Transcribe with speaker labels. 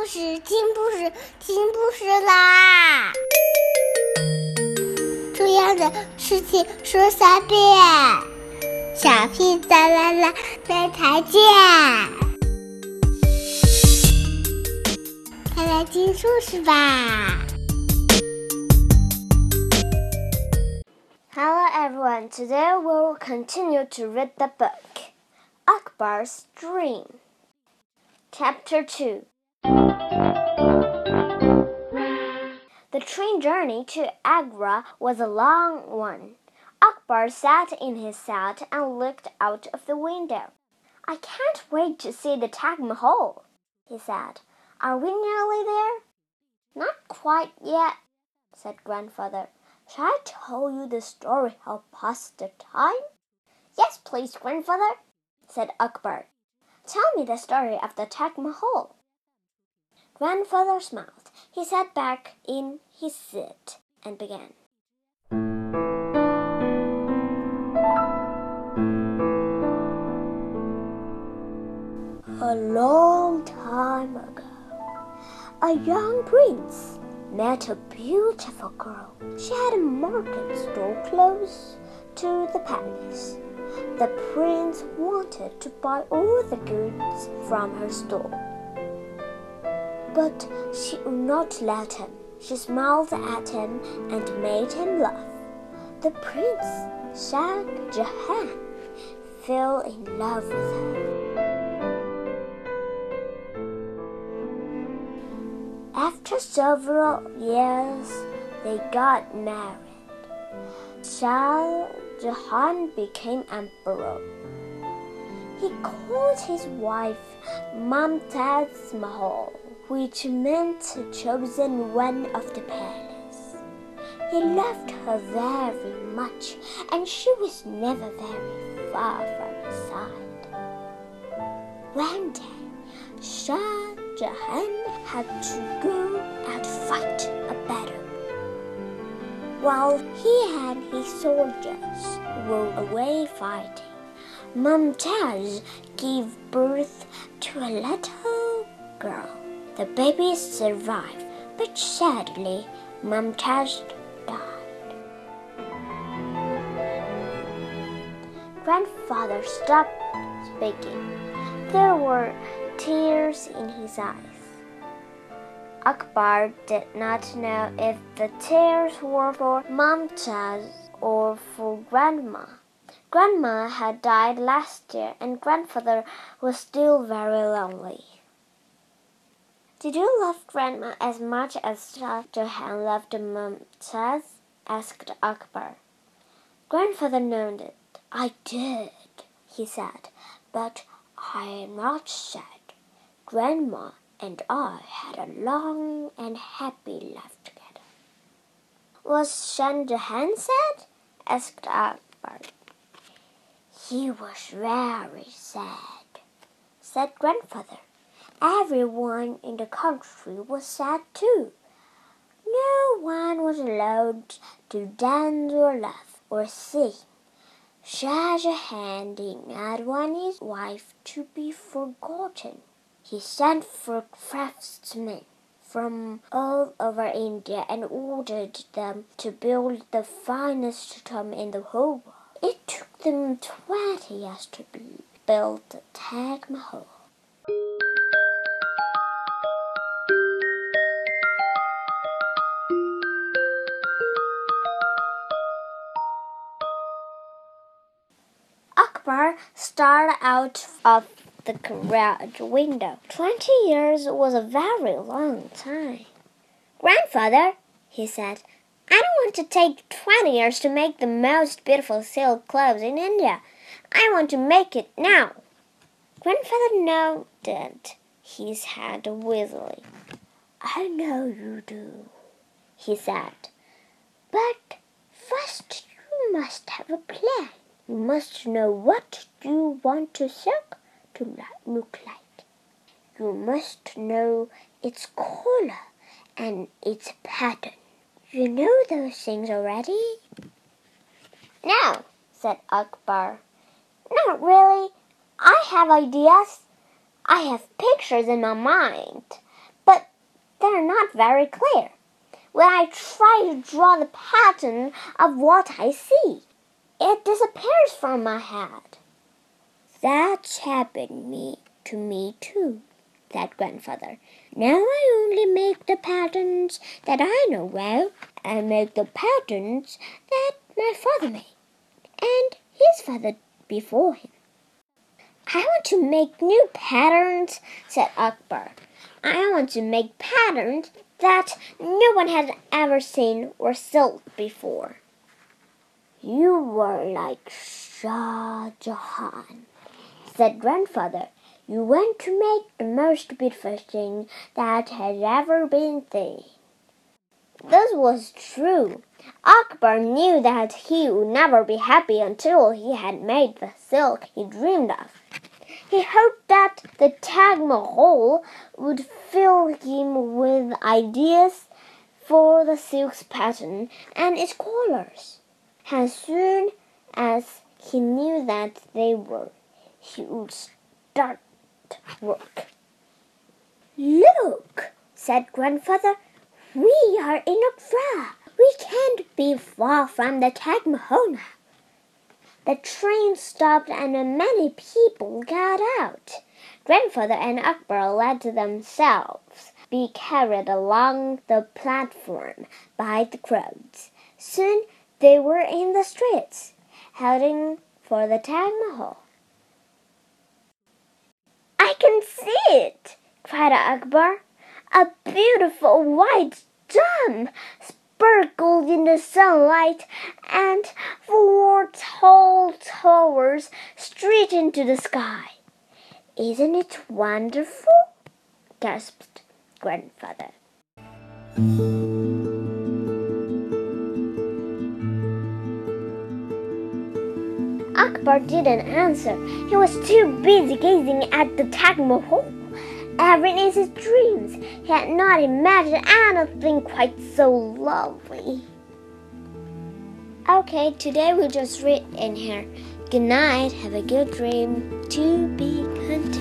Speaker 1: 故事，听故事，听故事啦！重要的事情说三遍，小屁哒啦啦，明天见！快来听故事吧
Speaker 2: ！Hello everyone, today we'll continue to read the book Akbar's Dream. Chapter Two. The train journey to Agra was a long one. Akbar sat in his seat and looked out of the window. I can't wait to see the Taj Mahal, he said. Are we nearly there? Not quite yet, said grandfather. Shall I tell you the story how past the time? Yes, please, grandfather, said Akbar. Tell me the story of the Taj Mahal. Grandfather smiled. He sat back in his seat and began. A long time ago, a young prince met a beautiful girl. She had a market store close to the palace. The prince wanted to buy all the goods from her store but she would not let him. She smiled at him and made him laugh. The prince, Shah Jahan, fell in love with her. After several years, they got married. Shah Jahan became emperor. He called his wife Mumtaz Mahal which meant chosen one of the palace. He loved her very much, and she was never very far from his side. One day, Shah Jahan had to go and fight a battle. While he and his soldiers were away fighting, Mumtaz gave birth to a little girl. The baby survived, but sadly, Mumtaz died. Grandfather stopped speaking. There were tears in his eyes. Akbar did not know if the tears were for Mumtaz or for Grandma. Grandma had died last year, and grandfather was still very lonely. Did you love Grandma as much as Shah Jahan loved Mumtaz? asked Akbar. Grandfather nodded. I did, he said, but I am not sad. Grandma and I had a long and happy life together. Was Shah Jahan sad? asked Akbar. He was very sad, said grandfather. Everyone in the country was sad too. No one was allowed to dance or laugh or sing. Shah Jahan did not want his wife to be forgotten. He sent for craftsmen from all over India and ordered them to build the finest tomb in the whole world. It took them twenty years to build the Taj Mahal. Akbar stared out of the garage window. Twenty years was a very long time. Grandfather, he said, I don't want to take twenty years to make the most beautiful silk clothes in India. I want to make it now. Grandfather nodded his head wearily. I know you do, he said. But first you must have a plan. You must know what you want to silk to look like. You must know its color and its pattern. You know those things already? No, said Akbar. Not really. I have ideas. I have pictures in my mind. But they're not very clear. When I try to draw the pattern of what I see, it disappears from my head.
Speaker 3: That's happened me to me too, said grandfather. Now I only make the patterns that I know well. I make the patterns that my father made, and his father before him.
Speaker 2: I want to make new patterns, said Akbar. I want to make patterns that no one has ever seen or seen before.
Speaker 3: You were like Shah Jahan, said grandfather. You went to make the most beautiful thing that had ever been seen.
Speaker 2: This was true. Akbar knew that he would never be happy until he had made the silk he dreamed of. He hoped that the Taj Mahal would fill him with ideas for the silk's pattern and its colors. As soon as he knew that they were, he would start work.
Speaker 3: Look, said grandfather, we are in Agra. We can't be far from the Mahal.
Speaker 2: The train stopped and many people got out. Grandfather and Akbar let themselves be carried along the platform by the crowds. Soon they were in the streets, heading for the Taj Mahal.
Speaker 1: I can see it, cried Akbar. A beautiful white dome sparkled in the sunlight, and four tall towers straight into the sky. Isn't it wonderful? gasped grandfather.
Speaker 2: Akbar didn't answer. He was too busy gazing at the Taj Mahal. Ever in his dreams, he had not imagined anything quite so lovely. Okay, today we'll just read in here. Good night, have a good dream. To be continued.